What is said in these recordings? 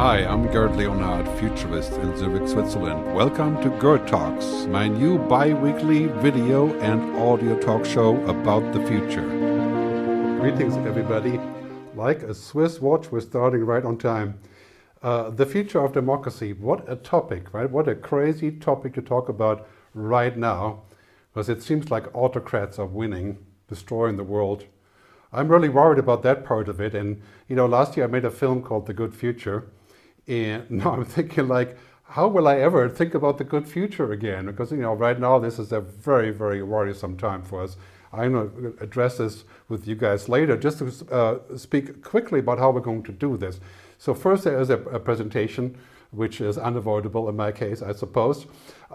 Hi, I'm Gerd Leonhard, futurist in Zurich, Switzerland. Welcome to Gerd Talks, my new bi weekly video and audio talk show about the future. Greetings, everybody. Like a Swiss watch, we're starting right on time. Uh, the future of democracy. What a topic, right? What a crazy topic to talk about right now, because it seems like autocrats are winning, destroying the world. I'm really worried about that part of it. And, you know, last year I made a film called The Good Future and now I'm thinking like, how will I ever think about the good future again? Because you know, right now this is a very, very worrisome time for us. I'm going to address this with you guys later, just to uh, speak quickly about how we're going to do this. So first there is a, a presentation, which is unavoidable in my case, I suppose.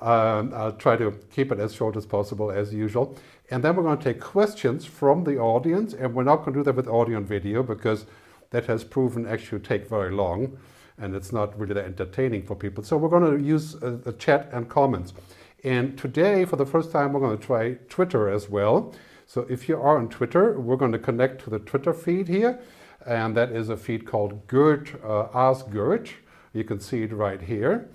Um, I'll try to keep it as short as possible, as usual. And then we're going to take questions from the audience, and we're not going to do that with audio and video because that has proven actually take very long and it's not really that entertaining for people. So we're going to use a chat and comments. And today, for the first time, we're going to try Twitter as well. So if you are on Twitter, we're going to connect to the Twitter feed here. And that is a feed called Gerd, uh, Ask Gerd. You can see it right here.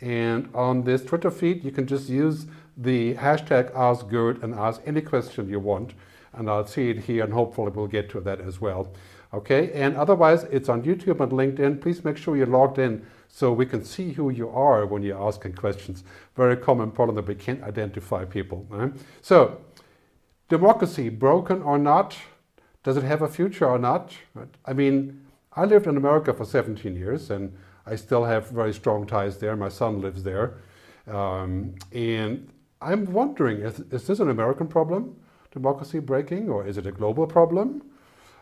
And on this Twitter feed, you can just use the hashtag Ask Gerd and ask any question you want. And I'll see it here and hopefully we'll get to that as well. Okay, and otherwise it's on YouTube and LinkedIn. Please make sure you're logged in so we can see who you are when you're asking questions. Very common problem that we can't identify people. Right? So, democracy, broken or not? Does it have a future or not? Right? I mean, I lived in America for 17 years and I still have very strong ties there. My son lives there. Um, and I'm wondering, is, is this an American problem, democracy breaking, or is it a global problem?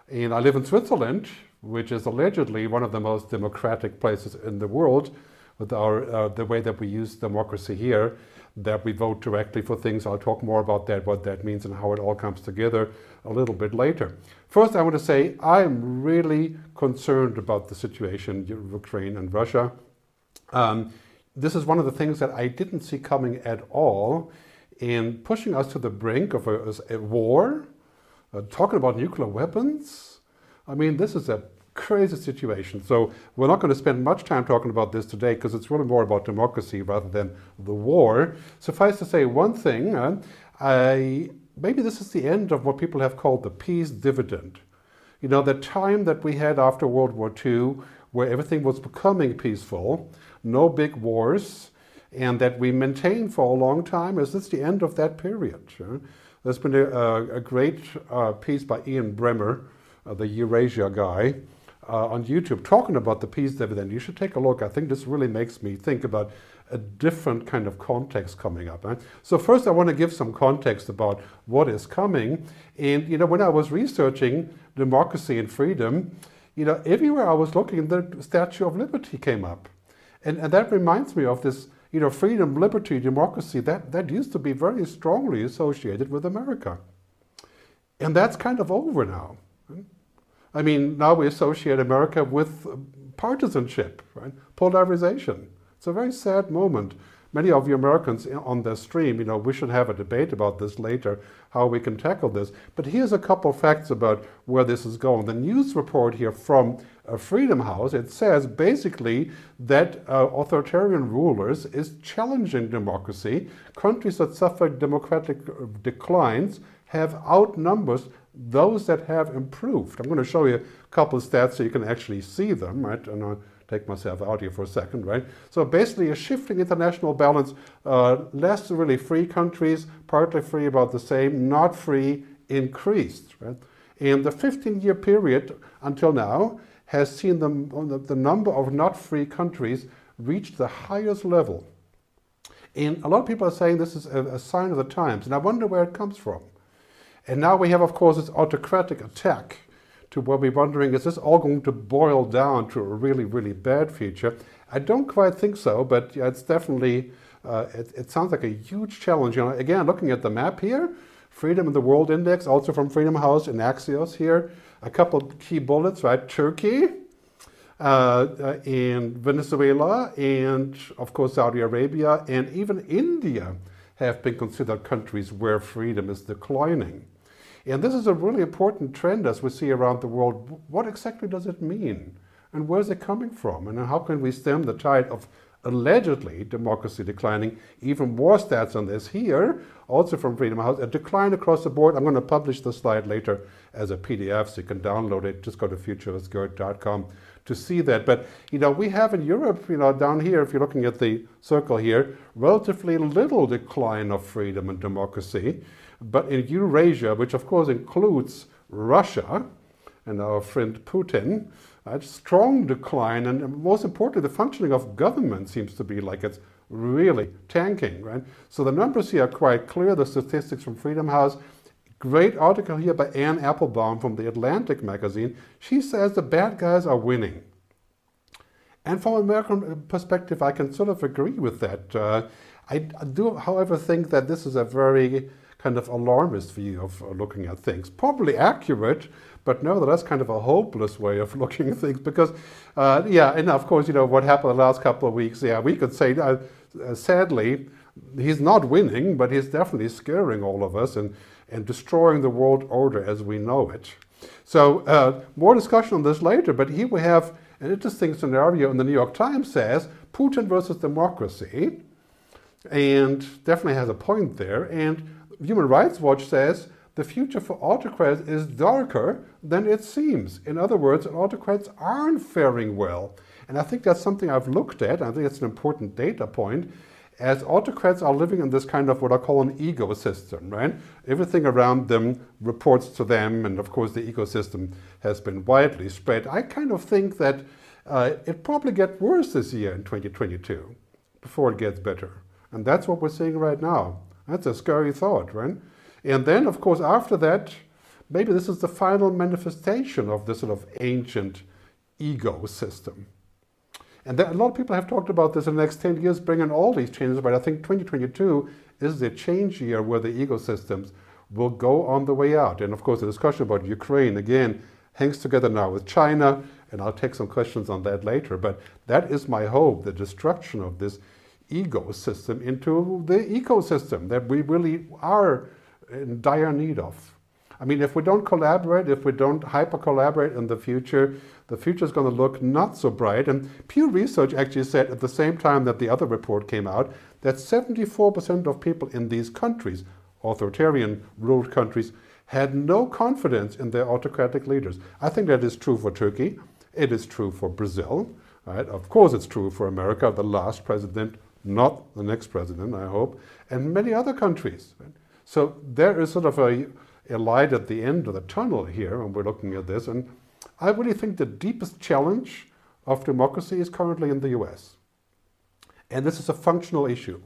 And I live in Switzerland, which is allegedly one of the most democratic places in the world, with our uh, the way that we use democracy here, that we vote directly for things. I'll talk more about that, what that means, and how it all comes together a little bit later. First, I want to say I'm really concerned about the situation in Ukraine and Russia. Um, this is one of the things that I didn't see coming at all in pushing us to the brink of a, a war uh, talking about nuclear weapons? I mean, this is a crazy situation. So we're not going to spend much time talking about this today because it's really more about democracy rather than the war. Suffice to say one thing, uh, I, maybe this is the end of what people have called the peace dividend. You know, the time that we had after World War II where everything was becoming peaceful, no big wars, and that we maintained for a long time, is this the end of that period? Uh? There's been a, a great uh, piece by Ian Bremmer, uh, the Eurasia guy, uh, on YouTube talking about the peace dividend. You should take a look. I think this really makes me think about a different kind of context coming up. Right? So first, I want to give some context about what is coming. And you know, when I was researching democracy and freedom, you know, everywhere I was looking, the Statue of Liberty came up, and and that reminds me of this you know, freedom, liberty, democracy, that, that used to be very strongly associated with America. And that's kind of over now. I mean, now we associate America with um, partisanship, right? Polarization. It's a very sad moment many of you Americans eh, on this stream, you know, we should have a debate about this later, how we can tackle this. But here's a couple of facts about where this is going. The news report here from A freedom House, it says basically that uh, authoritarian rulers is challenging democracy. Countries that suffer democratic uh, declines have outnumbers those that have improved. I'm going to show you a couple of stats so you can actually see them, right? And, uh, take myself out here for a second, right? So basically a shifting international balance, uh, less really free countries, partly free about the same, not free increased, right? And the 15-year period until now has seen the, the number of not free countries reach the highest level. And a lot of people are saying this is a, a sign of the times, and I wonder where it comes from. And now we have, of course, this autocratic attack to where we're wondering, is this all going to boil down to a really, really bad future? I don't quite think so, but it's definitely, uh, it, it, sounds like a huge challenge. You know, again, looking at the map here, Freedom in the World Index, also from Freedom House and Axios here, a couple key bullets, right? Turkey, uh, uh, and Venezuela, and of course Saudi Arabia, and even India have been considered countries where freedom is declining. And this is a really important trend as we see around the world. What exactly does it mean? and where's it coming from? And how can we stem the tide of allegedly democracy declining? Even more stats on this here, also from Freedom House, a decline across the board. I'm going to publish the slide later as a PDF so you can download it. Just go to futurewithgert.com to see that. But, you know, we have in Europe, you know, down here, if you're looking at the circle here, relatively little decline of freedom and democracy. But in Eurasia, which of course includes Russia and our friend Putin, a strong decline, and most importantly, the functioning of government seems to be like it's really tanking, right? So the numbers here are quite clear. The statistics from Freedom House. Great article here by Anne Applebaum from the Atlantic magazine. She says the bad guys are winning. And from an American perspective, I can sort of agree with that. Uh, I do, however, think that this is a very kind of alarmist view of looking at things. Probably accurate, but nevertheless kind of a hopeless way of looking at things because, uh, yeah, and of course, you know, what happened the last couple of weeks, yeah, we could say, uh, uh, sadly, he's not winning, but he's definitely scaring all of us and, and destroying the world order as we know it. So uh, more discussion on this later, but here we have an interesting scenario in the New York Times says Putin versus democracy, and definitely has a point there. And Human Rights Watch says the future for autocrats is darker than it seems. In other words, autocrats aren't faring well. And I think that's something I've looked at. I think it's an important data point. As autocrats are living in this kind of what I call an ego system, right? Everything around them reports to them, and of course, the ecosystem has been widely spread. I kind of think that uh, it probably gets worse this year in 2022 before it gets better. And that's what we're seeing right now. That's a scary thought, right? And then, of course, after that, maybe this is the final manifestation of this sort of ancient ego system. And a lot of people have talked about this in the next 10 years, bringing all these changes, but I think 2022 is the change year where the ego systems will go on the way out. And of course, the discussion about Ukraine, again, hangs together now with China, and I'll take some questions on that later. But that is my hope, the destruction of this ego system into the ecosystem that we really are in dire need of. I mean, if we don't collaborate, if we don't hyper collaborate in the future, the future is going to look not so bright. And Pew Research actually said at the same time that the other report came out that 74% of people in these countries, authoritarian ruled countries, had no confidence in their autocratic leaders. I think that is true for Turkey. It is true for Brazil. Right? Of course, it's true for America. The last president not the next president, I hope, and many other countries. So there is sort of a, a light at the end of the tunnel here when we're looking at this. And I really think the deepest challenge of democracy is currently in the US. And this is a functional issue.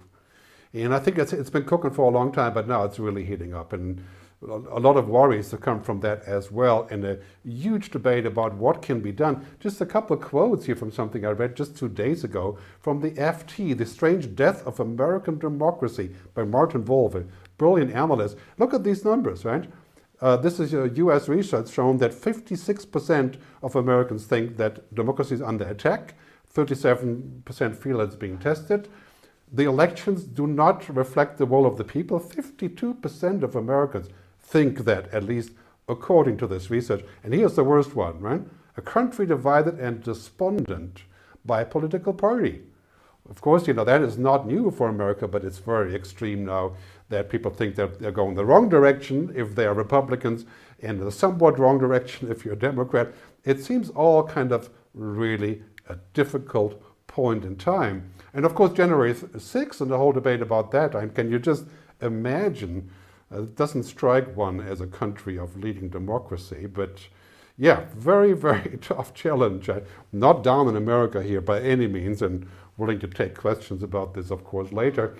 And I think it's, it's been cooking for a long time, but now it's really heating up. And a lot of worries have come from that as well, and a huge debate about what can be done. Just a couple of quotes here from something I read just two days ago from the FT, The Strange Death of American Democracy by Martin Wolf, a brilliant analyst. Look at these numbers, right? Uh, this is US research showing that 56% of Americans think that democracy is under attack, 37% feel it's being tested. The elections do not reflect the will of the people. 52% of Americans think that, at least according to this research. And here's the worst one, right? A country divided and despondent by a political party. Of course, you know, that is not new for America, but it's very extreme now that people think that they're going the wrong direction if they are Republicans and the somewhat wrong direction if you're a Democrat. It seems all kind of really a difficult point in time. And of course, January 6th and the whole debate about that, I mean, can you just imagine uh, it doesn't strike one as a country of leading democracy, but yeah, very, very tough challenge. I'm not down in America here by any means, and willing to take questions about this, of course, later.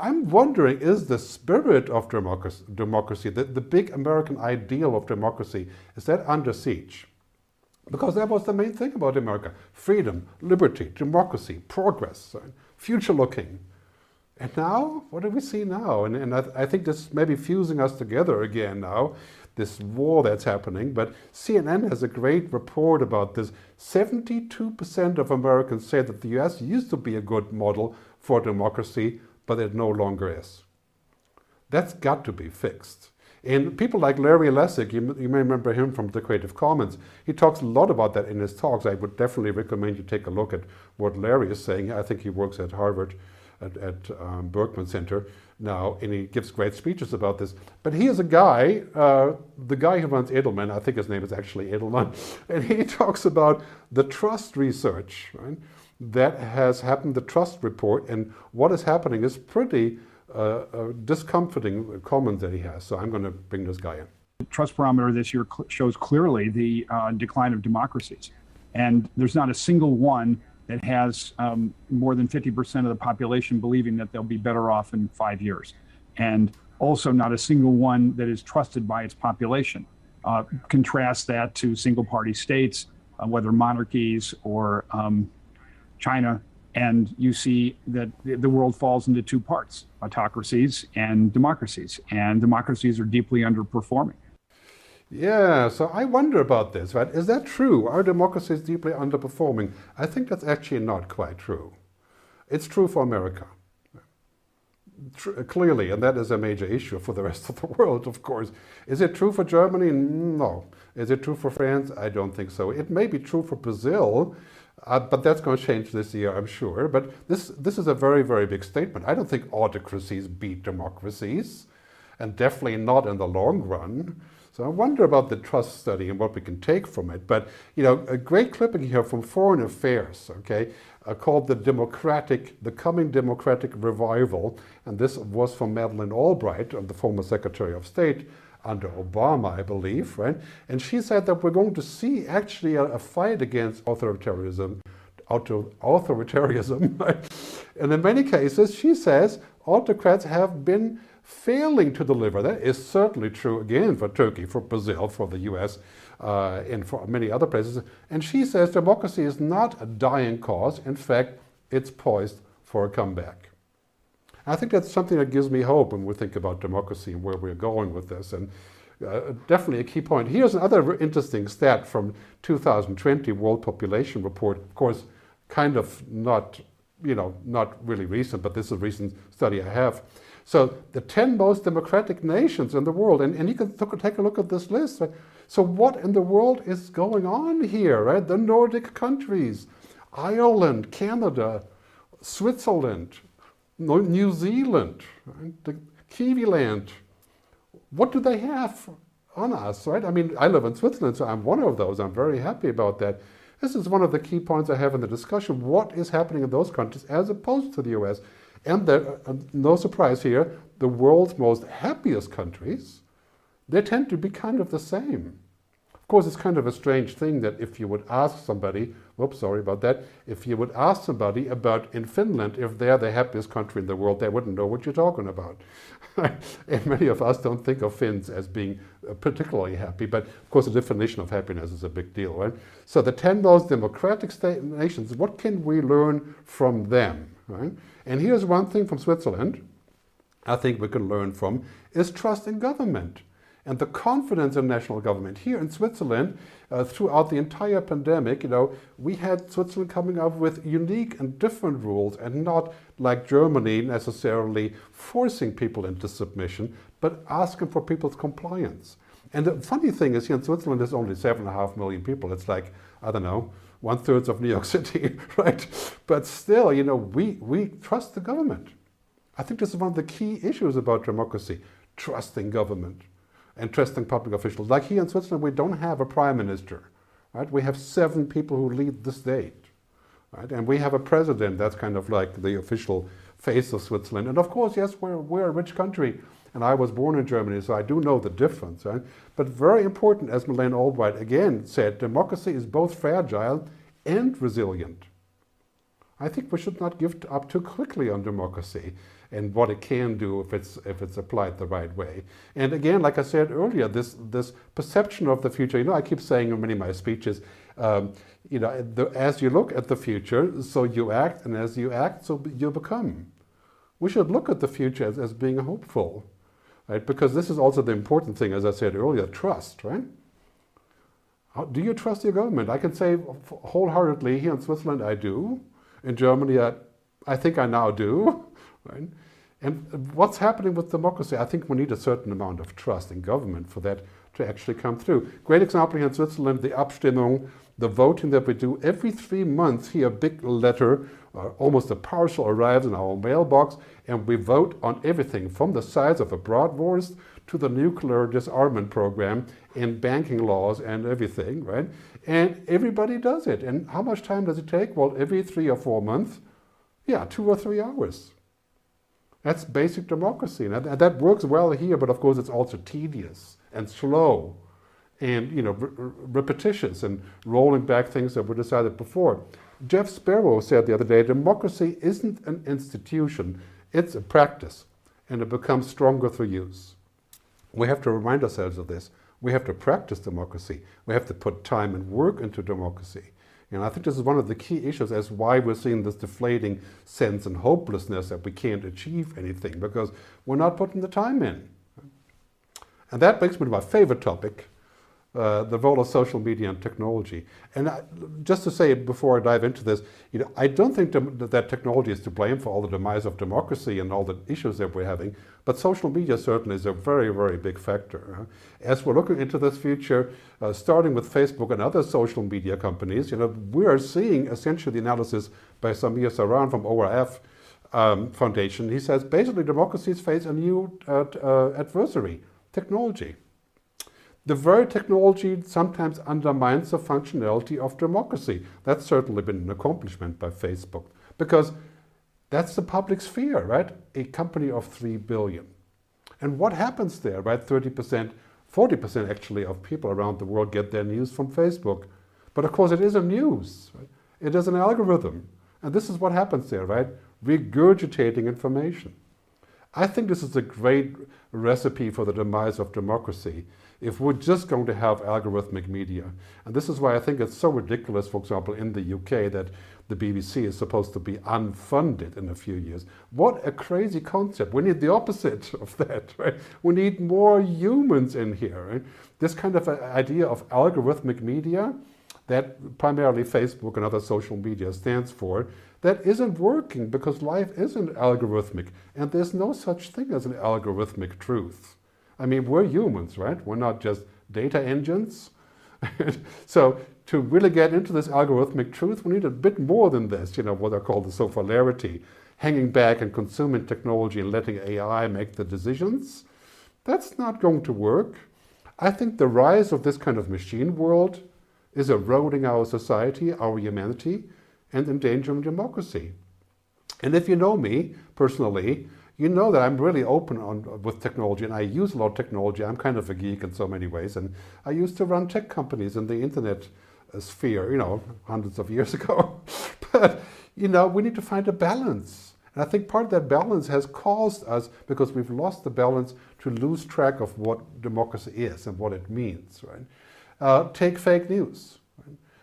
I'm wondering is the spirit of democracy, democracy the, the big American ideal of democracy, is that under siege? Because that was the main thing about America freedom, liberty, democracy, progress, uh, future looking. And now, what do we see now? And, and I, I, think this may be fusing us together again now, this war that's happening. But CNN has a great report about this. 72% of Americans say that the US used to be a good model for democracy, but it no longer is. That's got to be fixed. And people like Larry Lessig, you, you, may remember him from the Creative Commons, he talks a lot about that in his talks. I would definitely recommend you take a look at what Larry is saying. I think he works at Harvard, at, at um, Berkman Center now, and he gives great speeches about this. But he is a guy, uh, the guy who runs Edelman, I think his name is actually Edelman, and he talks about the trust research right, that has happened, the trust report, and what is happening is pretty uh, uh, discomforting comments that he has. So I'm going to bring this guy in. The trust barometer this year cl- shows clearly the uh, decline of democracies. And there's not a single one that has um, more than 50% of the population believing that they'll be better off in five years. And also, not a single one that is trusted by its population. Uh, contrast that to single party states, uh, whether monarchies or um, China, and you see that the world falls into two parts autocracies and democracies. And democracies are deeply underperforming. Yeah, so I wonder about this, right? Is that true? Are democracies deeply underperforming? I think that's actually not quite true. It's true for America. Tr- clearly, and that is a major issue for the rest of the world, of course. Is it true for Germany? No. Is it true for France? I don't think so. It may be true for Brazil, uh, but that's going to change this year, I'm sure. But this, this is a very, very big statement. I don't think autocracies beat democracies, and definitely not in the long run. So I wonder about the trust study and what we can take from it. But, you know, a great clipping here from Foreign Affairs, okay, uh, called The Democratic, The Coming Democratic Revival. And this was from Madeleine Albright, the former Secretary of State under Obama, I believe, right? And she said that we're going to see actually a, a fight against authoritarianism, auto, authoritarianism. Right? And in many cases, she says autocrats have been failing to deliver. That is certainly true again for Turkey, for Brazil, for the US, uh, and for many other places. And she says democracy is not a dying cause. In fact, it's poised for a comeback. I think that's something that gives me hope when we think about democracy and where we're going with this. And uh, definitely a key point. Here's another interesting stat from 2020 World Population Report. Of course, kind of not, you know, not really recent, but this is a recent study I have. So the 10 most democratic nations in the world, and, and you can take a look at this list. Right? So what in the world is going on here, right? The Nordic countries, Ireland, Canada, Switzerland, New Zealand, right? the Kiwiland. What do they have on us, right? I mean, I live in Switzerland, so I'm one of those. I'm very happy about that. This is one of the key points I have in the discussion. What is happening in those countries as opposed to the US? And uh, no surprise here, the world's most happiest countries, they tend to be kind of the same course, it's kind of a strange thing that if you would ask somebody, whoops, sorry about that, if you would ask somebody about in Finland, if they're the happiest country in the world, they wouldn't know what you're talking about. and many of us don't think of Finns as being uh, particularly happy, but of course, the definition of happiness is a big deal, right? So the 10 most democratic nations, what can we learn from them, right? And here's one thing from Switzerland I think we can learn from is trust in government and the confidence in national government. Here in Switzerland, uh, throughout the entire pandemic, you know, we had Switzerland coming up with unique and different rules and not like Germany necessarily forcing people into submission, but asking for people's compliance. And the funny thing is, here in Switzerland, there's only seven and a half million people. It's like, I don't know, one third of New York City, right? But still, you know, we, we trust the government. I think this is one of the key issues about democracy trusting government and trusting public officials. Like here in Switzerland, we don't have a prime minister, right? We have seven people who lead the state, right? And we have a president that's kind of like the official face of Switzerland. And of course, yes, we're, we're a rich country, and I was born in Germany, so I do know the difference, right? But very important, as Madeleine Albright again said, democracy is both fragile and resilient. I think we should not give up too quickly on democracy and what it can do if it's if it's applied the right way. And again, like I said earlier, this this perception of the future. You know, I keep saying in many of my speeches, um, you know, the, as you look at the future, so you act, and as you act, so you become. We should look at the future as, as being hopeful, right? Because this is also the important thing, as I said earlier, trust, right? How, do you trust your government? I can say wholeheartedly here in Switzerland, I do. In Germany, I, I think I now do. Right? And what's happening with democracy? I think we need a certain amount of trust in government for that to actually come through. Great example here in Switzerland, the Abstimmung, the voting that we do every three months. Here, a big letter, uh, almost a parcel arrives in our mailbox, and we vote on everything from the size of a bratwurst to the nuclear disarmament program and banking laws and everything, right? And everybody does it. And how much time does it take? Well, every three or four months, yeah, two or three hours. That's basic democracy. And that works well here, but of course it's also tedious and slow and you know re- repetitious and rolling back things that were decided before. Jeff Sparrow said the other day, democracy isn't an institution, it's a practice, and it becomes stronger through use. We have to remind ourselves of this. We have to practice democracy. We have to put time and work into democracy. And I think this is one of the key issues as why we're seeing this deflating sense and hopelessness that we can't achieve anything because we're not putting the time in. And that brings me to my favorite topic, uh, the role of social media and technology. And I, just to say before I dive into this, you know, I don't think that technology is to blame for all the demise of democracy and all the issues that we're having, but social media certainly is a very, very big factor. As we're looking into this future, uh, starting with Facebook and other social media companies, you know, we are seeing essentially the analysis by Samir Saran from ORF um, Foundation. He says basically democracies face a new uh, uh adversary, technology. The very technology sometimes undermines the functionality of democracy. That's certainly been an accomplishment by Facebook because that's the public sphere, right? A company of 3 billion. And what happens there, right? 30%, 40% actually of people around the world get their news from Facebook. But of course, it isn't news, right? It is an algorithm. And this is what happens there, right? Regurgitating information. I think this is a great recipe for the demise of democracy if we're just going to have algorithmic media. And this is why I think it's so ridiculous, for example, in the UK that the BBC is supposed to be unfunded in a few years. What a crazy concept. We need the opposite of that, right? We need more humans in here. Right? This kind of uh, idea of algorithmic media that primarily Facebook and other social media stands for, that isn't working because life isn't algorithmic. And there's no such thing as an algorithmic truth. I mean, we're humans, right? We're not just data engines. so to really get into this algorithmic truth, we need a bit more than this, you know, what I call the sofalarity, hanging back and consuming technology and letting AI make the decisions. That's not going to work. I think the rise of this kind of machine world is eroding our society, our humanity, and endangering democracy. And if you know me personally, you know that I'm really open on with technology, and I use a lot of technology. I'm kind of a geek in so many ways, and I used to run tech companies in the internet uh, sphere, you know, hundreds of years ago. but you know, we need to find a balance, and I think part of that balance has caused us because we've lost the balance to lose track of what democracy is and what it means. Right? Uh, take fake news.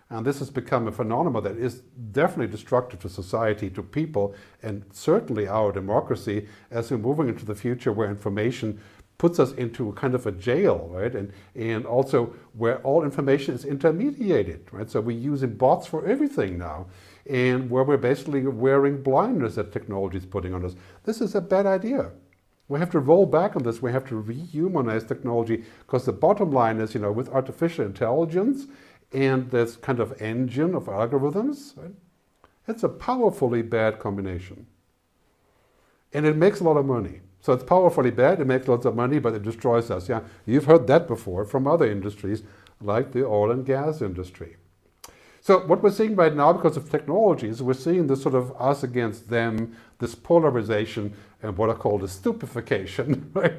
And this has become a phenomenon that is definitely destructive to society, to people, and certainly our democracy as we're moving into the future where information puts us into a kind of a jail, right? And, and also where all information is intermediated, right? So we're using bots for everything now, and where we're basically wearing blindness that technology is putting on us. This is a bad idea. We have to roll back on this. We have to rehumanize technology because the bottom line is, you know, with artificial intelligence, and this kind of engine of algorithms, right? it's a powerfully bad combination. And it makes a lot of money. So it's powerfully bad, it makes lots of money, but it destroys us. Yeah, you've heard that before from other industries like the oil and gas industry. So what we're seeing right now, because of technologies, we're seeing this sort of us against them, this polarization and what I call the stupefaction, right?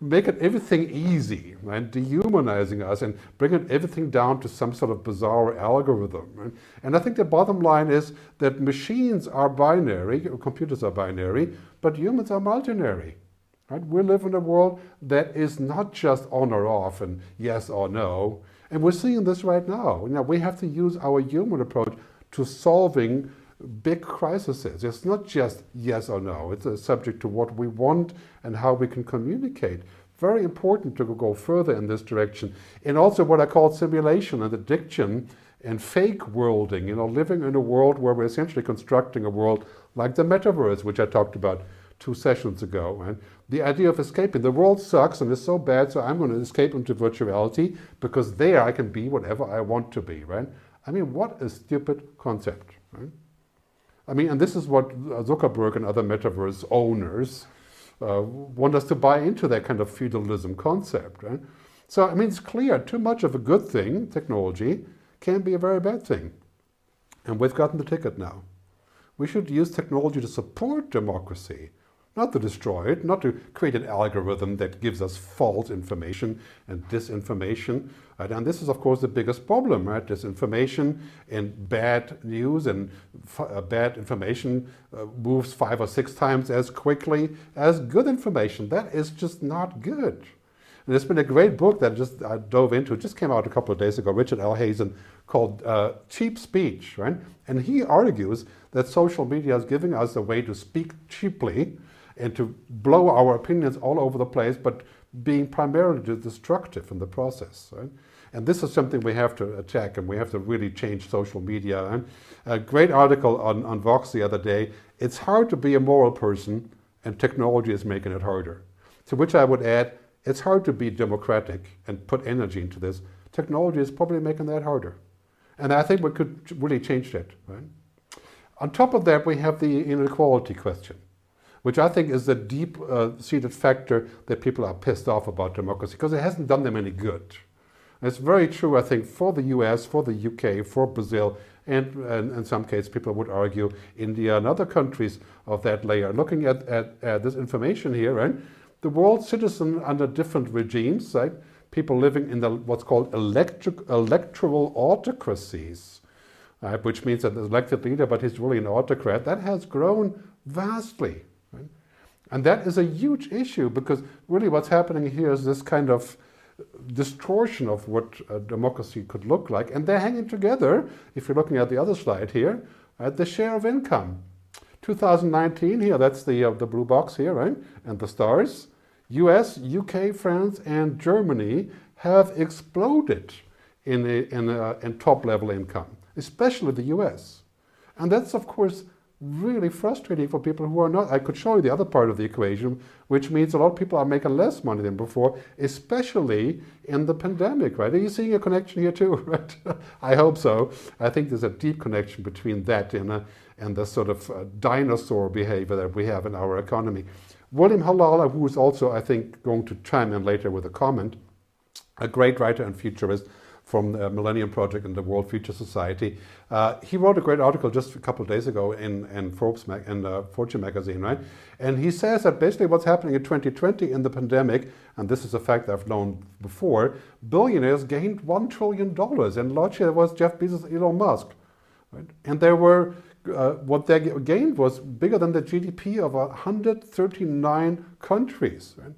Making everything easy, right? Dehumanizing us and bringing everything down to some sort of bizarre algorithm. Right? And I think the bottom line is that machines are binary, computers are binary, but humans are multinary. Right? We live in a world that is not just on or off and yes or no. And we're seeing this right now. Now we have to use our human approach to solving big crises. It's not just yes or no. It's a subject to what we want and how we can communicate. Very important to go further in this direction. And also what I call simulation and addiction and fake worlding, you know, living in a world where we're essentially constructing a world like the metaverse, which I talked about two sessions ago. And the idea of escaping. The world sucks and is so bad, so I'm going to escape into virtuality because there I can be whatever I want to be, right? I mean, what a stupid concept, right? I mean, and this is what Zuckerberg and other metaverse owners uh, want us to buy into that kind of feudalism concept, right? So, I mean, it's clear too much of a good thing, technology, can be a very bad thing. And we've gotten the ticket now. We should use technology to support democracy, not to destroy it, not to create an algorithm that gives us false information and disinformation. Right? And this is, of course, the biggest problem, right? Disinformation and bad news and uh, bad information uh, moves five or six times as quickly as good information. That is just not good. And it's been a great book that just I dove into, it just came out a couple of days ago, Richard L. Hasen, called uh, Cheap Speech, right? And he argues that social media is giving us a way to speak cheaply and to blow our opinions all over the place, but being primarily destructive in the process. Right? And this is something we have to attack, and we have to really change social media. And a great article on, on Vox the other day it's hard to be a moral person, and technology is making it harder. To which I would add, it's hard to be democratic and put energy into this. Technology is probably making that harder. And I think we could really change that. Right? On top of that, we have the inequality question which I think is the deep uh, factor that people are pissed off about democracy because it hasn't done them any good. And it's very true, I think, for the US, for the UK, for Brazil, and, and in some cases, people would argue India and other countries of that layer. Looking at, at, at this information here, right? The world citizen under different regimes, right? People living in the what's called electric, electoral autocracies, which means that an elected leader, but he's really an autocrat. That has grown vastly and that is a huge issue because really what's happening here is this kind of distortion of what democracy could look like. And they're hanging together, if you're looking at the other slide here, at the share of income. 2019, here, that's the, uh, the blue box here, right? And the stars. US, UK, France, and Germany have exploded in, a, in, a, in top level income, especially the US. And that's, of course, really frustrating for people who are not. I could show you the other part of the equation, which means a lot of people are making less money than before, especially in the pandemic, right? Are you seeing a connection here too, right? I hope so. I think there's a deep connection between that and, uh, and the sort of uh, dinosaur behavior that we have in our economy. William Halala, who is also, I think, going to chime in later with a comment, a great writer and futurist, from the Millennium Project and the World Future Society. Uh, he wrote a great article just a couple days ago in, in Forbes mag- in uh, Fortune magazine, right? And he says that basically what's happening in 2020 in the pandemic, and this is a fact I've known before, billionaires gained $1 trillion. And largely it was Jeff Bezos, Elon Musk. Right? And there were, uh, what they gained was bigger than the GDP of 139 countries. Right?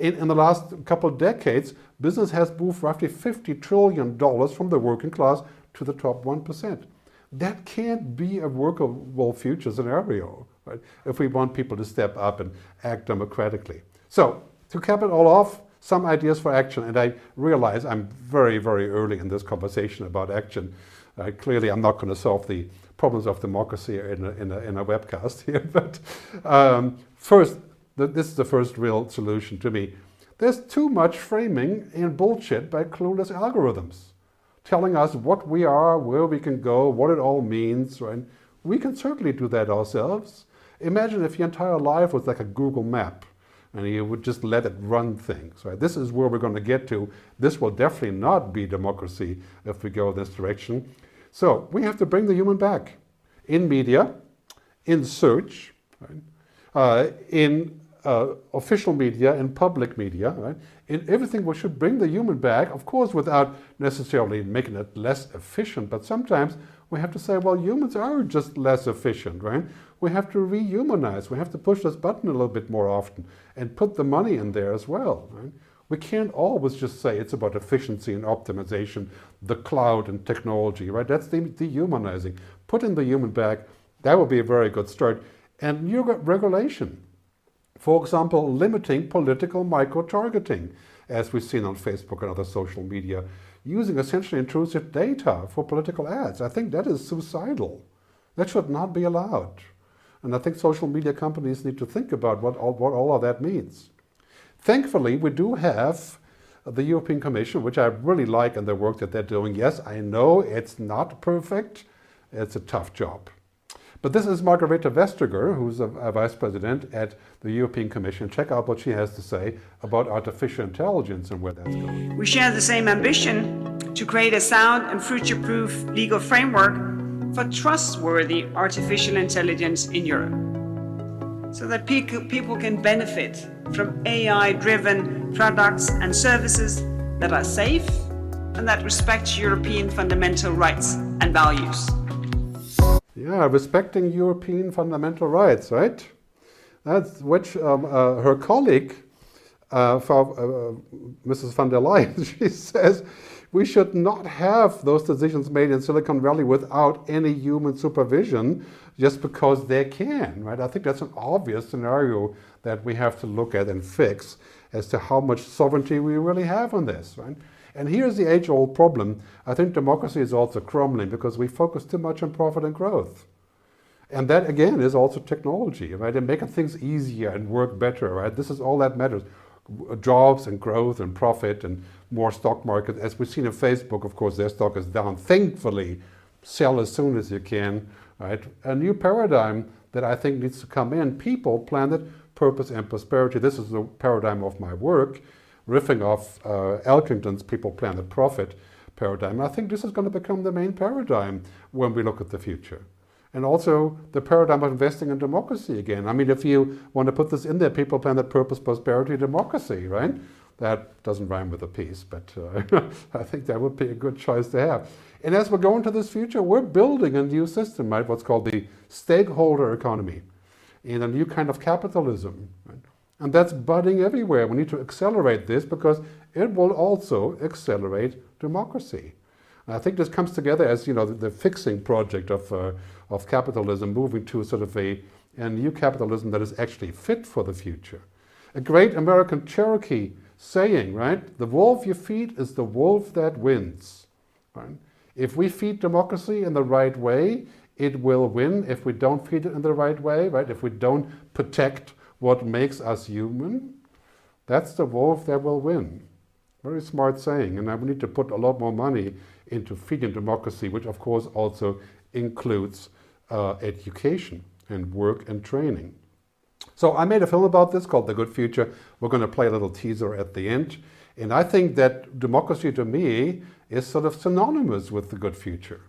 In, in the last couple of decades, business has moved roughly $50 trillion from the working class to the top 1%. That can't be a workable future scenario, right? If we want people to step up and act democratically. So, to cap it all off, some ideas for action. And I realize I'm very, very early in this conversation about action. Uh, clearly, I'm not going to solve the problems of democracy in a, in a, in a webcast here. But um, first, this is the first real solution to me. There's too much framing and bullshit by clueless algorithms telling us what we are, where we can go, what it all means. Right? We can certainly do that ourselves. Imagine if your entire life was like a Google map and you would just let it run things. Right? This is where we're going to get to. This will definitely not be democracy if we go this direction. So we have to bring the human back in media, in search, right? uh, in uh, official media and public media, right? In everything, we should bring the human back, of course, without necessarily making it less efficient. But sometimes we have to say, well, humans are just less efficient, right? We have to rehumanize. We have to push this button a little bit more often and put the money in there as well, right? We can't always just say it's about efficiency and optimization, the cloud and technology, right? That's the dehumanizing. Put in the human back. That would be a very good start. And new regulation for example, limiting political micro-targeting, as we've seen on Facebook and other social media, using essentially intrusive data for political ads. I think that is suicidal. That should not be allowed. And I think social media companies need to think about what all, what all of that means. Thankfully, we do have the European Commission, which I really like in the work that they're doing. Yes, I know it's not perfect, it's a tough job. But this is Margrethe Vestager, who's a, a, vice president at the European Commission. Check out what she has to say about artificial intelligence and where that's going. We share the same ambition to create a sound and future proof legal framework for trustworthy artificial intelligence in Europe so that people can benefit from AI driven products and services that are safe and that respect European fundamental rights and values. Yeah, respecting European fundamental rights, right? That's which um, uh, her colleague, uh, for, uh, Mrs. von der Leyen, she says we should not have those decisions made in Silicon Valley without any human supervision just because they can, right? I think that's an obvious scenario that we have to look at and fix as to how much sovereignty we really have on this, right? And here's the age old problem. I think democracy is also crumbling because we focus too much on profit and growth. And that again is also technology, right? And making things easier and work better, right? This is all that matters. Jobs and growth and profit and more stock market. As we've seen in Facebook, of course, their stock is down. Thankfully, sell as soon as you can, right? A new paradigm that I think needs to come in. People, planet, purpose, and prosperity. This is the paradigm of my work riffing off uh, Elkington's People, Planet, Profit paradigm. I think this is going to become the main paradigm when we look at the future. And also the paradigm of investing in democracy again. I mean, if you want to put this in there, people, plan planet, purpose, prosperity, democracy, right? That doesn't rhyme with a piece, but uh, I think that would be a good choice to have. And as we're going to this future, we're building a new system, right? What's called the stakeholder economy in a new kind of capitalism. And that's budding everywhere. We need to accelerate this because it will also accelerate democracy. And I think this comes together as you know the, the fixing project of, uh, of capitalism, moving to sort of a, a new capitalism that is actually fit for the future. A great American Cherokee saying, right? The wolf you feed is the wolf that wins. Right? If we feed democracy in the right way, it will win. If we don't feed it in the right way, right? If we don't protect what makes us human, that's the wolf that will win. Very smart saying. And I we need to put a lot more money into feeding democracy, which of course also includes uh, education and work and training. So I made a film about this called The Good Future. We're going to play a little teaser at the end. And I think that democracy to me is sort of synonymous with the good future.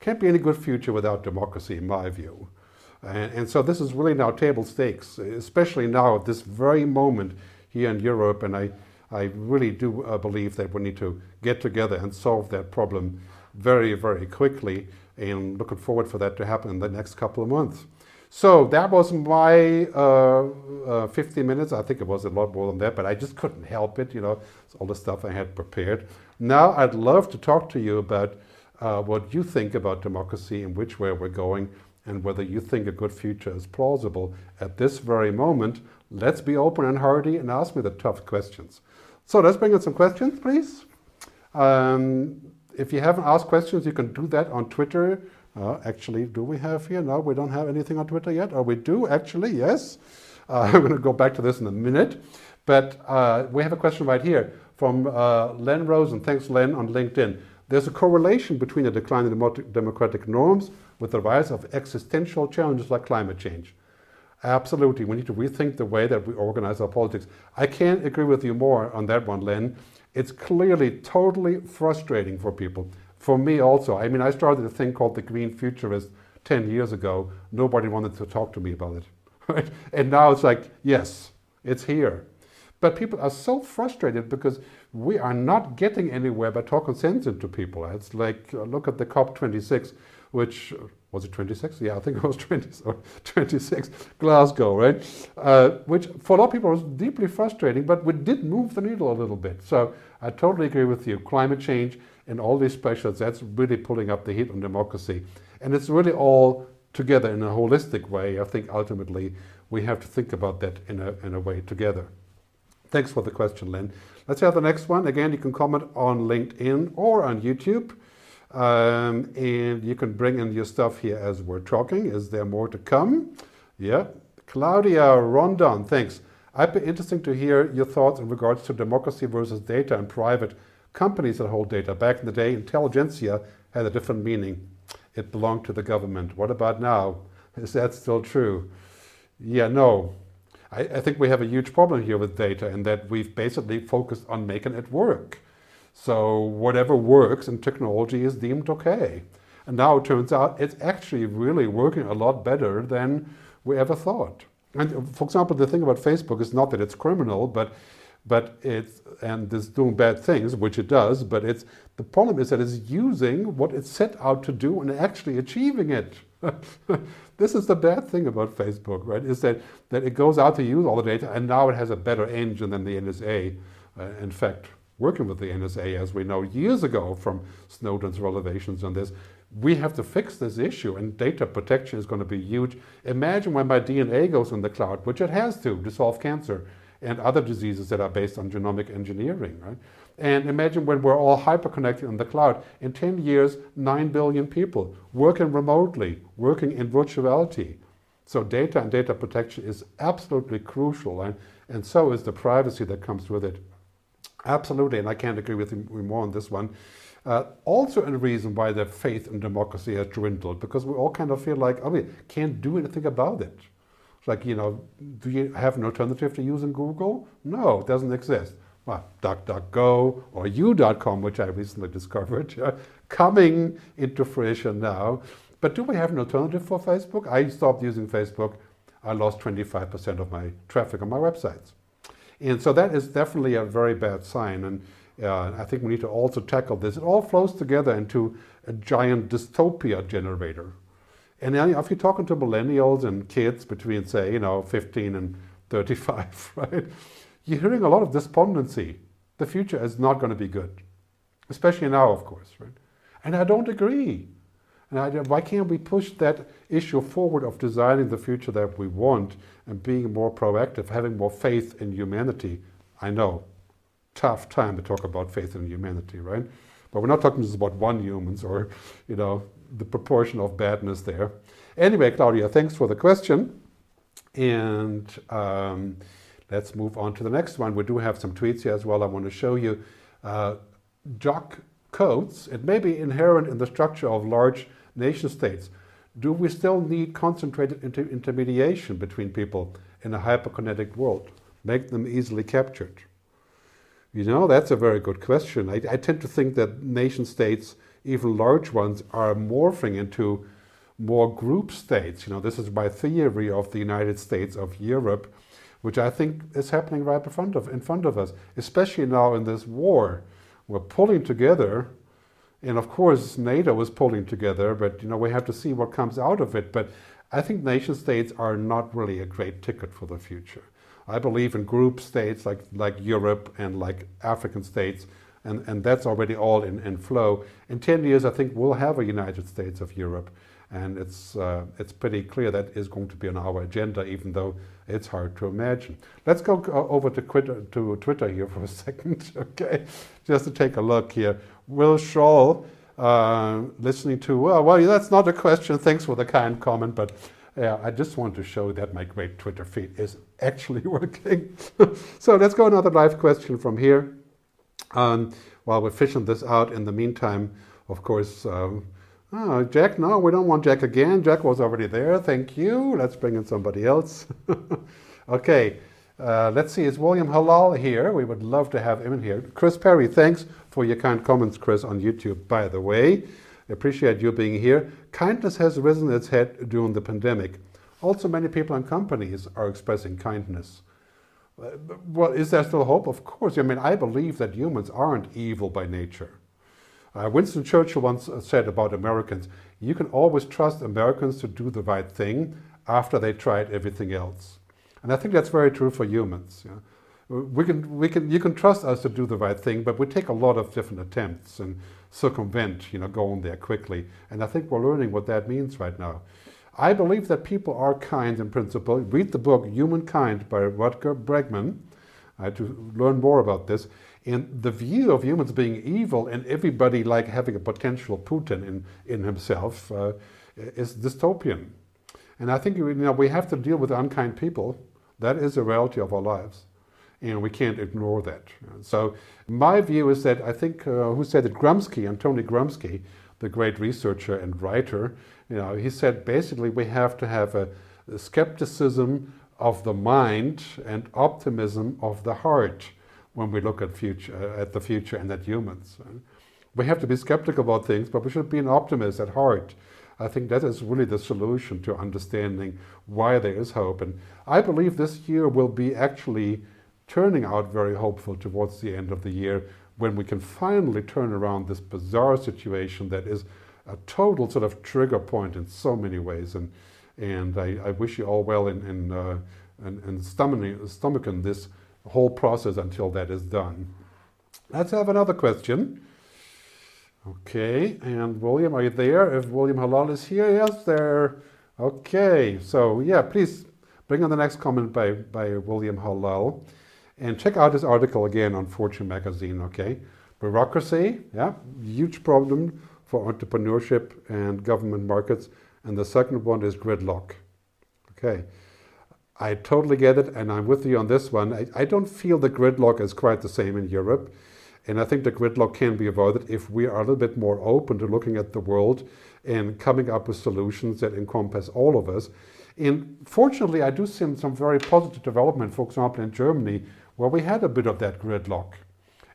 Can't be any good future without democracy, in my view. And, and, so this is really now table stakes, especially now at this very moment here in Europe. And I, I really do uh, believe that we need to get together and solve that problem very, very quickly. And looking forward for that to happen in the next couple of months. So that was my uh, uh, 50 minutes. I think it was a lot more than that, but I just couldn't help it. You know, it's all the stuff I had prepared. Now I'd love to talk to you about uh, what you think about democracy and which way we're going and whether you think a good future is plausible at this very moment. Let's be open and hearty and ask me the tough questions. So let's bring in some questions, please. Um, if you haven't asked questions, you can do that on Twitter. Uh, actually, do we have here? No, we don't have anything on Twitter yet. Or we do, actually, yes. Uh, I'm going to go back to this in a minute. But uh, we have a question right here from uh, Len Rosen. Thanks, Len, on LinkedIn. There's a correlation between the decline in democratic norms with the rise of existential challenges like climate change. Absolutely, we need to rethink the way that we organize our politics. I can't agree with you more on that one, Len. It's clearly totally frustrating for people. For me also. I mean, I started a thing called the Green Futurist 10 years ago. Nobody wanted to talk to me about it. Right? And now it's like, yes, it's here. But people are so frustrated because we are not getting anywhere by talking sense into people. It's like, uh, look at the COP26 which was it 26? Yeah, I think it was 20, 26, Glasgow, right? Uh, which for a lot of people was deeply frustrating, but we did move the needle a little bit. So I totally agree with you. Climate change and all these pressures, that's really pulling up the heat on democracy. And it's really all together in a holistic way. I think ultimately we have to think about that in a, in a way together. Thanks for the question, Len. Let's have the next one. Again, you can comment on LinkedIn or on YouTube. Um, and you can bring in your stuff here as we're talking. Is there more to come? Yeah. Claudia Rondon, thanks. I'd be interesting to hear your thoughts in regards to democracy versus data and private companies that hold data. Back in the day, intelligentsia had a different meaning. It belonged to the government. What about now? Is that still true? Yeah, no. I, I think we have a huge problem here with data in that we've basically focused on making it work. So whatever works in technology is deemed okay. And now it turns out it's actually really working a lot better than we ever thought. And for example, the thing about Facebook is not that it's criminal, but but it's and it's doing bad things, which it does. But it's the problem is that it's using what it set out to do and actually achieving it. this is the bad thing about Facebook, right? Is that that it goes out to use all the data, and now it has a better engine than the NSA. Uh, in fact, working with the NSA, as we know years ago from Snowden's revelations on this, we have to fix this issue, and data protection is going to be huge. Imagine when my DNA goes in the cloud, which it has to to solve cancer and other diseases that are based on genomic engineering, right? And imagine when we're all hyperconnected in the cloud. In 10 years, 9 billion people working remotely, working in virtuality. So data and data protection is absolutely crucial, and, and so is the privacy that comes with it. Absolutely, and I can't agree with you more on this one. Uh, also, a reason why the faith in democracy has dwindled, because we all kind of feel like, oh, we can't do anything about it. Like, you know, do you have an alternative to using Google? No, it doesn't exist. Well, DuckDuckGo or You.com, which I recently discovered, uh, coming into fruition now. But do we have an alternative for Facebook? I stopped using Facebook. I lost 25% of my traffic on my websites. And so that is definitely a very bad sign. And uh, I think we need to also tackle this. It all flows together into a giant dystopia generator. And if you're talking to millennials and kids between, say, you know, 15 and 35, right, you're hearing a lot of despondency. The future is not going to be good, especially now, of course, right? And I don't agree. And I, why can't we push that issue forward of designing the future that we want and being more proactive, having more faith in humanity? I know, tough time to talk about faith in humanity, right? But we're not talking just about one humans or, you know, the proportion of badness there. Anyway, Claudia, thanks for the question. And um, let's move on to the next one. We do have some tweets here as well. I want to show you. Uh, Jock codes, it may be inherent in the structure of large nation states. Do we still need concentrated inter intermediation between people in a hyperkinetic world? Make them easily captured? You know, that's a very good question. I, I tend to think that nation states, even large ones, are morphing into more group states. You know, this is my theory of the United States of Europe, which I think is happening right in front of in front of us, especially now in this war we're pulling together. And of course, NATO is pulling together, but you know we have to see what comes out of it. But I think nation states are not really a great ticket for the future. I believe in group states like, like Europe and like African states, and, and that's already all in, in flow. In 10 years, I think we'll have a United States of Europe, and it's, uh, it's pretty clear that is going to be on our agenda, even though it's hard to imagine. Let's go over to Twitter, to Twitter here for a second, okay? Just to take a look here. Will Scholl, uh, listening to, well, well, that's not a question. Thanks for the kind comment, but yeah, I just want to show that my great Twitter feed is actually working. so let's go another live question from here. Um, while we're fishing this out, in the meantime, of course, um, Oh, Jack, no, we don't want Jack again. Jack was already there. Thank you. Let's bring in somebody else. okay, uh, let's see. Is William Halal here? We would love to have him in here. Chris Perry, thanks for your kind comments, Chris, on YouTube, by the way. Appreciate you being here. Kindness has risen its head during the pandemic. Also, many people and companies are expressing kindness. Uh, well, is there still hope? Of course. I mean, I believe that humans aren't evil by nature. Uh, Winston Churchill once said about Americans, you can always trust Americans to do the right thing after they tried everything else. And I think that's very true for humans. Yeah? We can, we can, you can trust us to do the right thing, but we take a lot of different attempts and circumvent, you know, going there quickly. And I think we're learning what that means right now. I believe that people are kind in principle. Read the book Humankind by Rutger Bregman uh, to learn more about this. And the view of humans being evil and everybody like having a potential Putin in, in himself uh, is dystopian. And I think you know, we have to deal with unkind people. That is a reality of our lives. And we can't ignore that. So, my view is that I think, uh, who said it? Gramsci, Antony Gramsci, the great researcher and writer, you know, he said basically we have to have a, a skepticism of the mind and optimism of the heart when we look at future at the future and at humans. We have to be skeptical about things, but we should be an optimist at heart. I think that is really the solution to understanding why there is hope. And I believe this year will be actually turning out very hopeful towards the end of the year when we can finally turn around this bizarre situation that is a total sort of trigger point in so many ways. And and I, I wish you all well in in, uh, in, in stomaching this whole process until that is done. Let's have another question. Okay, and William, are you there? If William Halal is here, yes, there. Okay, so yeah, please bring on the next comment by, by William Halal. And check out this article again on Fortune magazine, okay? Bureaucracy, yeah, huge problem for entrepreneurship and government markets. And the second one is gridlock. Okay. I totally get it, and I'm with you on this one. I, I don't feel the gridlock is quite the same in Europe. And I think the gridlock can be avoided if we are a little bit more open to looking at the world and coming up with solutions that encompass all of us. And fortunately, I do see some very positive development, for example, in Germany, where we had a bit of that gridlock.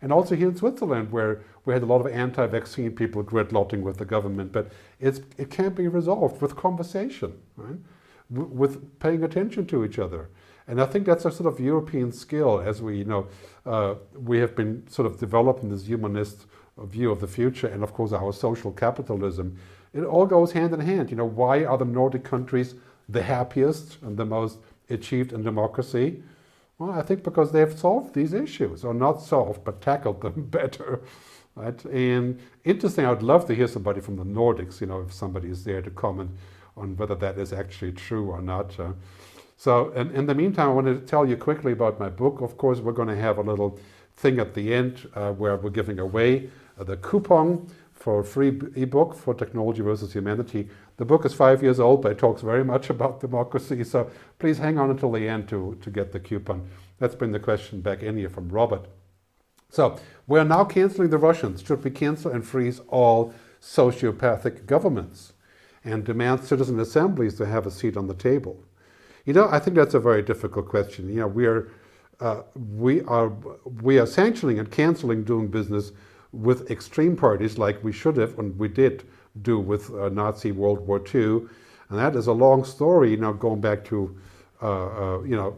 And also here in Switzerland, where we had a lot of anti vaccine people gridlocking with the government. But it can be resolved with conversation, right? With paying attention to each other. And I think that's a sort of European skill as we, you know, uh, we have been sort of developing this humanist view of the future and of course our social capitalism. It all goes hand in hand. You know, why are the Nordic countries the happiest and the most achieved in democracy? Well, I think because they've solved these issues, or not solved, but tackled them better. Right? And interesting, I would love to hear somebody from the Nordics, you know, if somebody is there to comment on whether that is actually true or not. Uh, so, in the meantime, I want to tell you quickly about my book. Of course, we're going to have a little thing at the end uh, where we're giving away uh, the coupon for a free ebook for Technology versus Humanity. The book is five years old, but it talks very much about democracy. So please hang on until the end to, to get the coupon. Let's bring the question back in here from Robert. So we are now canceling the Russians. Should we cancel and freeze all sociopathic governments and demand citizen assemblies to have a seat on the table? You know, I think that's a very difficult question. You know, we are, uh, we are, we are sanctioning and canceling doing business with extreme parties like we should have and we did do with uh, Nazi World War II. And that is a long story, you know, going back to, uh, uh, you know,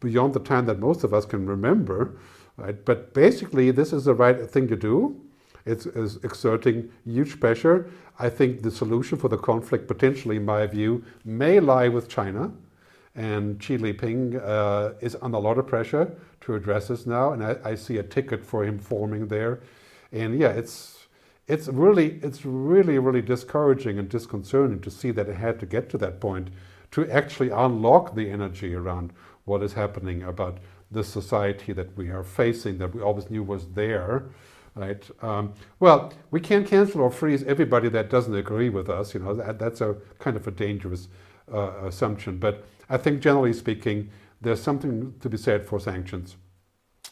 beyond the time that most of us can remember. Right? But basically, this is the right thing to do. It's, it's, exerting huge pressure. I think the solution for the conflict, potentially, in my view, may lie with China. And Xi Jinping uh, is under a lot of pressure to address this now, and I, I, see a ticket for him forming there. And yeah, it's it's really it's really really discouraging and disconcerting to see that it had to get to that point to actually unlock the energy around what is happening about this society that we are facing that we always knew was there right? Um, well, we can't cancel or freeze everybody that doesn't agree with us. You know, that, that's a kind of a dangerous uh, assumption. But I think generally speaking, there's something to be said for sanctions,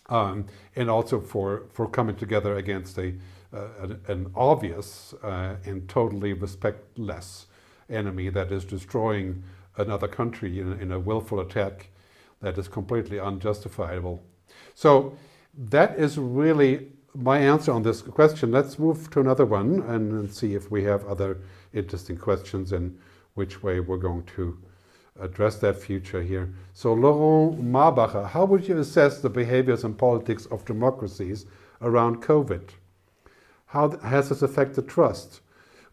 um, and also for for coming together against a uh, an, an, obvious uh, and totally respectless enemy that is destroying another country in, in a willful attack that is completely unjustifiable. So that is really my answer on this question. Let's move to another one and, and, see if we have other interesting questions and which way we're going to address that future here. So, Laurent Marbacher, how would you assess the behaviors and politics of democracies around COVID? How has this affected trust?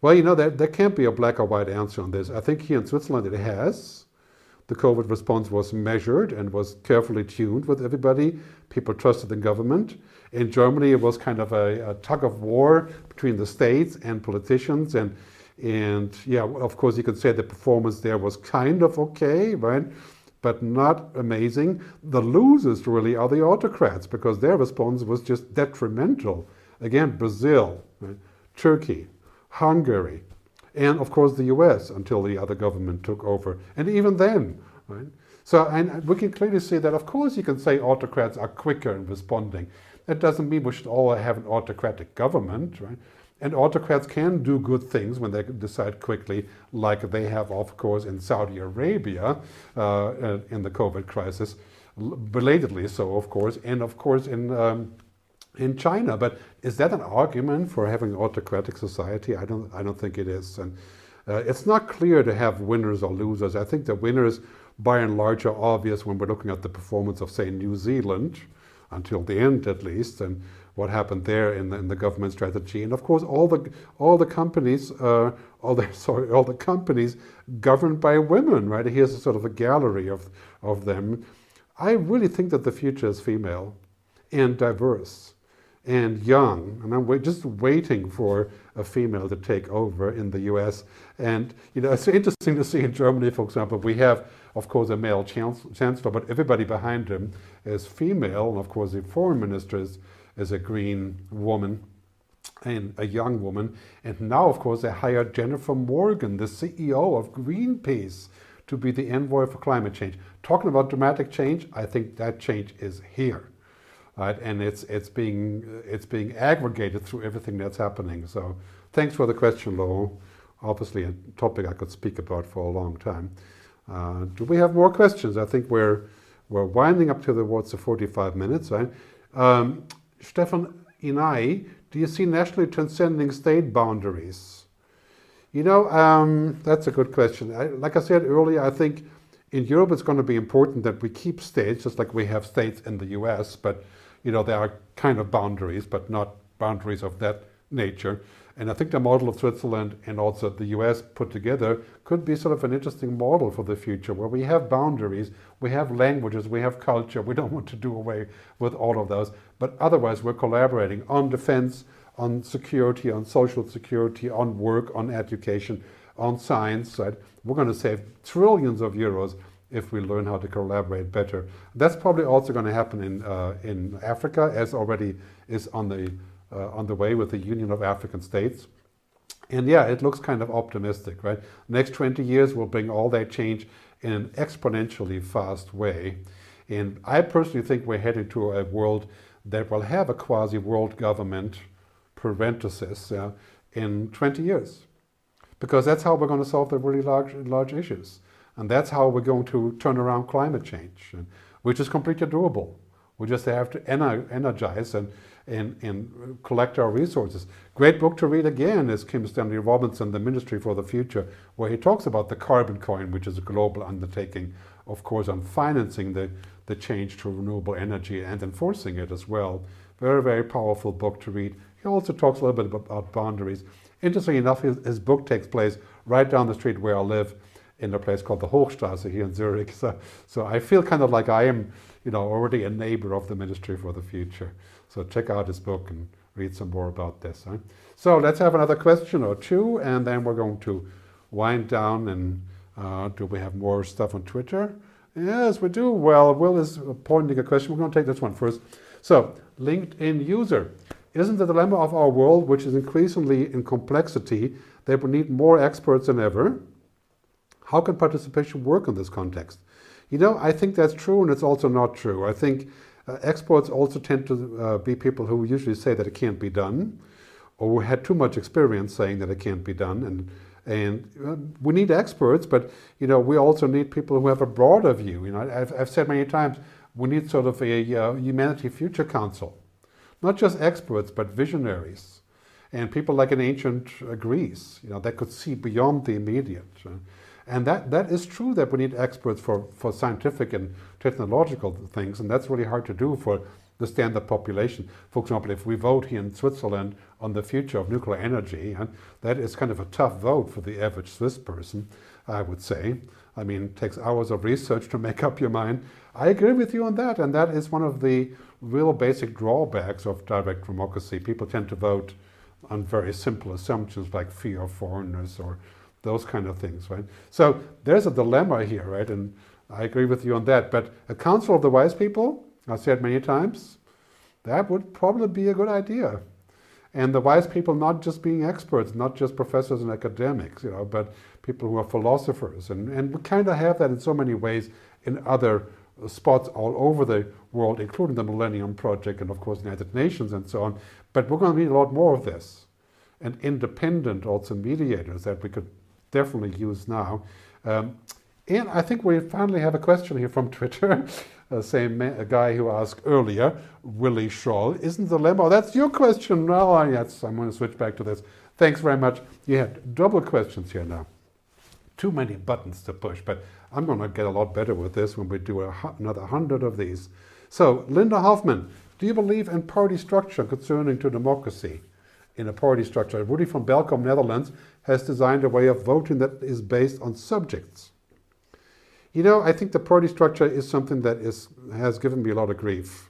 Well, you know, there, there can't be a black or white answer on this. I think here in Switzerland it has. The COVID response was measured and was carefully tuned with everybody. People trusted the government. In Germany, it was kind of a, a tug of war between the states and politicians. And, and yeah, of course, you could say the performance there was kind of okay, right? But not amazing. The losers really are the autocrats because their response was just detrimental. Again, Brazil, right? Turkey, Hungary, and of course the US until the other government took over. And even then, right? So and we can clearly see that, of course, you can say autocrats are quicker in responding. That doesn't mean we should all have an autocratic government, right? And autocrats can do good things when they decide quickly, like they have, of course, in Saudi Arabia uh, in the COVID crisis, belatedly so, of course, and of course in um, in China. But is that an argument for having autocratic society? I don't, I don't think it is. And uh, it's not clear to have winners or losers. I think the winners, by and large, are obvious when we're looking at the performance of, say, New Zealand, until the end at least, and what happened there in the, in the government strategy. And of course, all the all the companies, uh, all the sorry, all the companies governed by women. Right here's a sort of a gallery of of them. I really think that the future is female and diverse and young, and I'm just waiting for a female to take over in the U.S. And you know, it's interesting to see in Germany, for example, we have, of course, a male chancellor, but everybody behind him is female, and of course, the foreign minister is, is a green woman and a young woman. And now, of course, they hired Jennifer Morgan, the CEO of Greenpeace, to be the envoy for climate change. Talking about dramatic change, I think that change is here right? And it's it's being it's being aggregated through everything that's happening. So thanks for the question, Lo. Obviously, a topic I could speak about for a long time. Uh, do we have more questions? I think we're we're winding up to the what's the 45 minutes, right? Um, Stefan Inai, do you see nationally transcending state boundaries? You know, um, that's a good question. I, like I said earlier, I think in Europe it's going to be important that we keep states, just like we have states in the US, but you know, there are kind of boundaries, but not boundaries of that nature. And I think the model of Switzerland and also the US put together could be sort of an interesting model for the future where we have boundaries, we have languages, we have culture. We don't want to do away with all of those. But otherwise, we're collaborating on defense, on security, on social security, on work, on education, on science. Right? We're going to save trillions of euros if we learn how to collaborate better. That's probably also going to happen in, uh, in Africa, as already is on the, uh, on the way with the Union of African States. And yeah, it looks kind of optimistic, right? Next 20 years will bring all that change in an exponentially fast way. And I personally think we're heading to a world that will have a quasi world government, parenthesis, uh, in 20 years. Because that's how we're going to solve the really large, large issues. And that's how we're going to turn around climate change, which is completely doable. We just have to energize and, and, and collect our resources. Great book to read again is Kim Stanley Robinson, The Ministry for the Future, where he talks about the carbon coin, which is a global undertaking, of course, on financing the, the change to renewable energy and enforcing it as well. Very, very powerful book to read. He also talks a little bit about boundaries. Interestingly enough, his, his book takes place right down the street where I live in a place called the Hochstrasse here in Zurich. So, so I feel kind of like I am, you know, already a neighbor of the Ministry for the Future. So check out his book and read some more about this. Huh? So let's have another question or two, and then we're going to wind down. And uh, do we have more stuff on Twitter? Yes, we do. Well, Will is pointing a question. We're going to take this one first. So, LinkedIn user. Isn't the dilemma of our world, which is increasingly in complexity, that we need more experts than ever? How can participation work in this context? You know, I think that's true and it's also not true. I think uh, experts also tend to uh, be people who usually say that it can't be done or who had too much experience saying that it can't be done. And, and uh, we need experts, but, you know, we also need people who have a broader view. You know, I've, I've said many times, we need sort of a uh, Humanity Future Council. Not just experts, but visionaries. And people like in ancient uh, Greece, you know, that could see beyond the immediate. And that, that is true that we need experts for, for scientific and technological things, and that's really hard to do for the standard population. For example, if we vote here in Switzerland on the future of nuclear energy, and that is kind of a tough vote for the average Swiss person, I would say. I mean, it takes hours of research to make up your mind. I agree with you on that, and that is one of the real basic drawbacks of direct democracy. People tend to vote on very simple assumptions like fear of foreigners or those kind of things, right? So there's a dilemma here, right? And I agree with you on that. But a council of the wise people, I've said many times, that would probably be a good idea. and the wise people not just being experts, not just professors and academics, you know, but people who are philosophers. And, and we kind of have that in so many ways in other spots all over the world, including the Millennium Project and, of course, the United Nations and so on. But we're going to need a lot more of this. And independent also mediators that we could definitely use now. Um, and I think we finally have a question here from Twitter. uh, same a guy who asked earlier, Willie Scholl, isn't the lemma? That's your question. No, yes, I'm going to switch back to this. Thanks very much. You had double questions here now. Too many buttons to push, but I'm going to get a lot better with this when we do a, another hundred of these. So, Linda Hoffman, do you believe in party structure concerning to democracy? In a party structure, Rudy van Belkom, Netherlands, has designed a way of voting that is based on subjects. You know, I think the party structure is something that is has given me a lot of grief,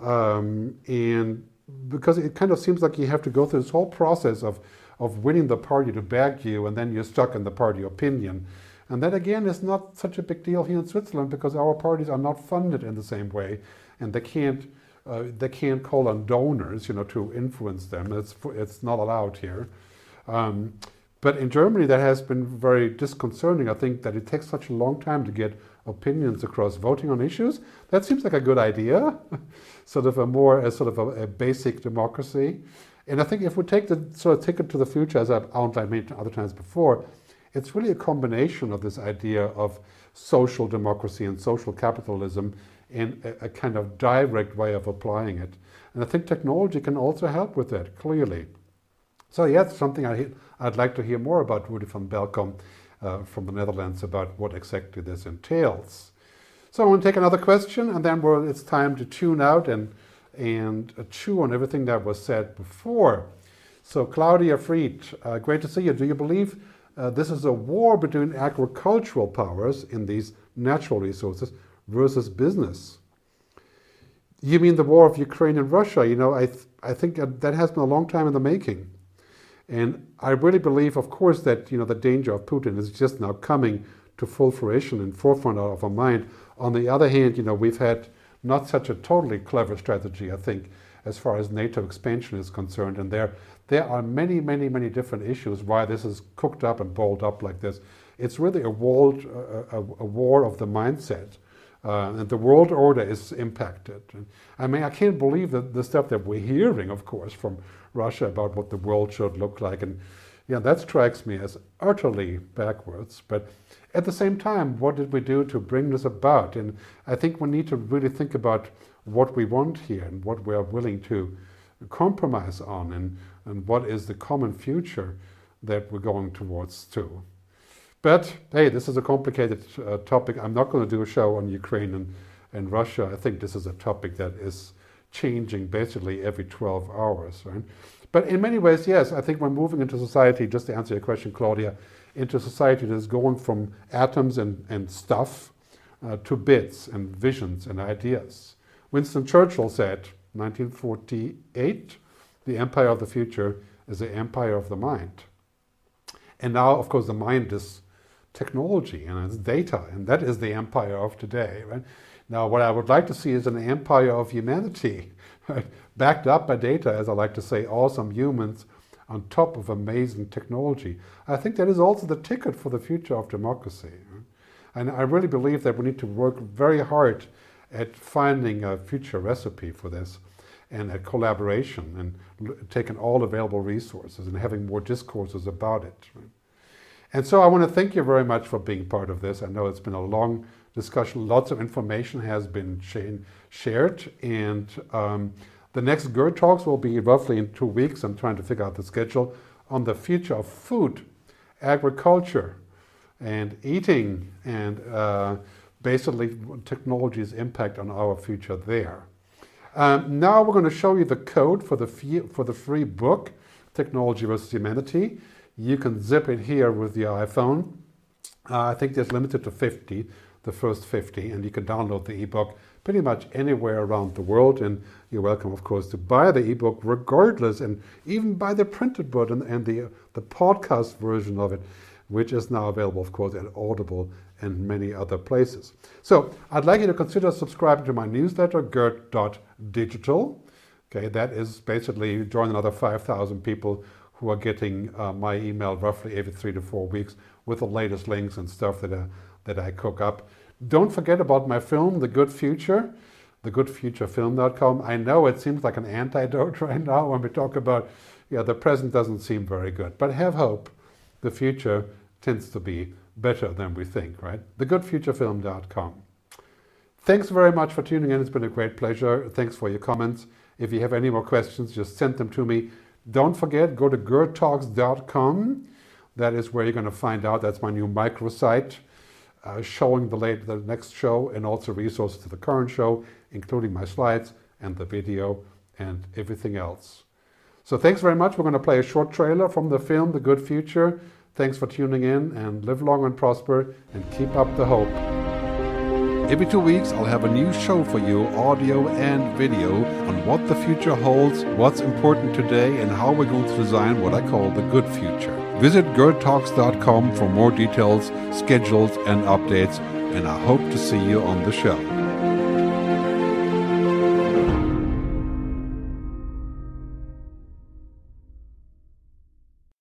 um, and because it kind of seems like you have to go through this whole process of of winning the party to back you, and then you're stuck in the party opinion. And that again is not such a big deal here in Switzerland because our parties are not funded in the same way, and they can't uh, they can't call on donors, you know, to influence them. It's it's not allowed here. Um, but in Germany, that has been very disconcerting. I think that it takes such a long time to get opinions across voting on issues. That seems like a good idea, sort of a more a sort of a, a, basic democracy. And I think if we take the sort of ticket to the future, as I've outlined many other times before, it's really a combination of this idea of social democracy and social capitalism in a, a kind of direct way of applying it. And I think technology can also help with that, clearly. So yeah, it's something I, I'd like to hear more about Rudy van Belkom uh, from the Netherlands about what exactly this entails. So I want to take another question, and then it's time to tune out and and uh, chew on everything that was said before. So Claudia Fried, uh, great to see you. Do you believe uh, this is a war between agricultural powers in these natural resources versus business. You mean the war of Ukraine and Russia? You know, I, th- I think that has been a long time in the making. And I really believe, of course, that you know the danger of Putin is just now coming to full fruition and forefront of our mind. On the other hand, you know, we've had not such a totally clever strategy, I think, as far as NATO expansion is concerned. And there, there are many, many, many different issues why this is cooked up and balled up like this. It's really a, world, a, a war of the mindset. Uh, and the world order is impacted. I mean, I can't believe that the stuff that we're hearing, of course, from Russia about what the world should look like. And yeah, that strikes me as utterly backwards. But at the same time, what did we do to bring this about? And I think we need to really think about what we want here and what we are willing to compromise on and, and what is the common future that we're going towards too. But hey, this is a complicated uh, topic. I'm not going to do a show on Ukraine and, and Russia. I think this is a topic that is changing basically every 12 hours. Right? But in many ways, yes, I think we're moving into society, just to answer your question, Claudia, into society that is going from atoms and, and stuff uh, to bits and visions and ideas. Winston Churchill said, 1948, the empire of the future is the empire of the mind. And now, of course, the mind is technology and it's data, and that is the empire of today. Right? Now, what I would like to see is an empire of humanity, right? backed up by data, as I like to say, awesome humans on top of amazing technology. I think that is also the ticket for the future of democracy. Right? And I really believe that we need to work very hard at finding a future recipe for this and a collaboration and taking all available resources and having more discourses about it. Right? And so I want to thank you very much for being part of this. I know it's been a long discussion. Lots of information has been shared. And um, the next GERD Talks will be roughly in two weeks. I'm trying to figure out the schedule on the future of food, agriculture, and eating, and uh, basically technology's impact on our future there. Um, now we're going to show you the code for the, for the free book, Technology versus Humanity. You can zip it here with your iPhone. Uh, I think it's limited to 50, the first 50, and you can download the ebook pretty much anywhere around the world. And you're welcome, of course, to buy the ebook regardless, and even buy the printed book and, and the, the podcast version of it, which is now available, of course, at Audible and many other places. So I'd like you to consider subscribing to my newsletter, gerd.digital. Okay, that is basically join another 5,000 people who are getting uh, my email roughly every three to four weeks with the latest links and stuff that I, that I cook up. Don't forget about my film, The Good Future, thegoodfuturefilm.com. I know it seems like an antidote right now when we talk about, yeah, the present doesn't seem very good, but have hope. The future tends to be better than we think, right? Thegoodfuturefilm.com. Thanks very much for tuning in. It's been a great pleasure. Thanks for your comments. If you have any more questions, just send them to me. Don't forget, go to gerdtalks.com. That is where you're going to find out. That's my new microsite uh, showing the, late, the next show and also resources to the current show, including my slides and the video and everything else. So thanks very much. We're going to play a short trailer from the film The Good Future. Thanks for tuning in and live long and prosper and keep up the hope. Every two weeks, I'll have a new show for you, audio and video, on what the future holds, what's important today, and how we're going to design what I call the good future. Visit gerdtalks.com for more details, schedules, and updates, and I hope to see you on the show.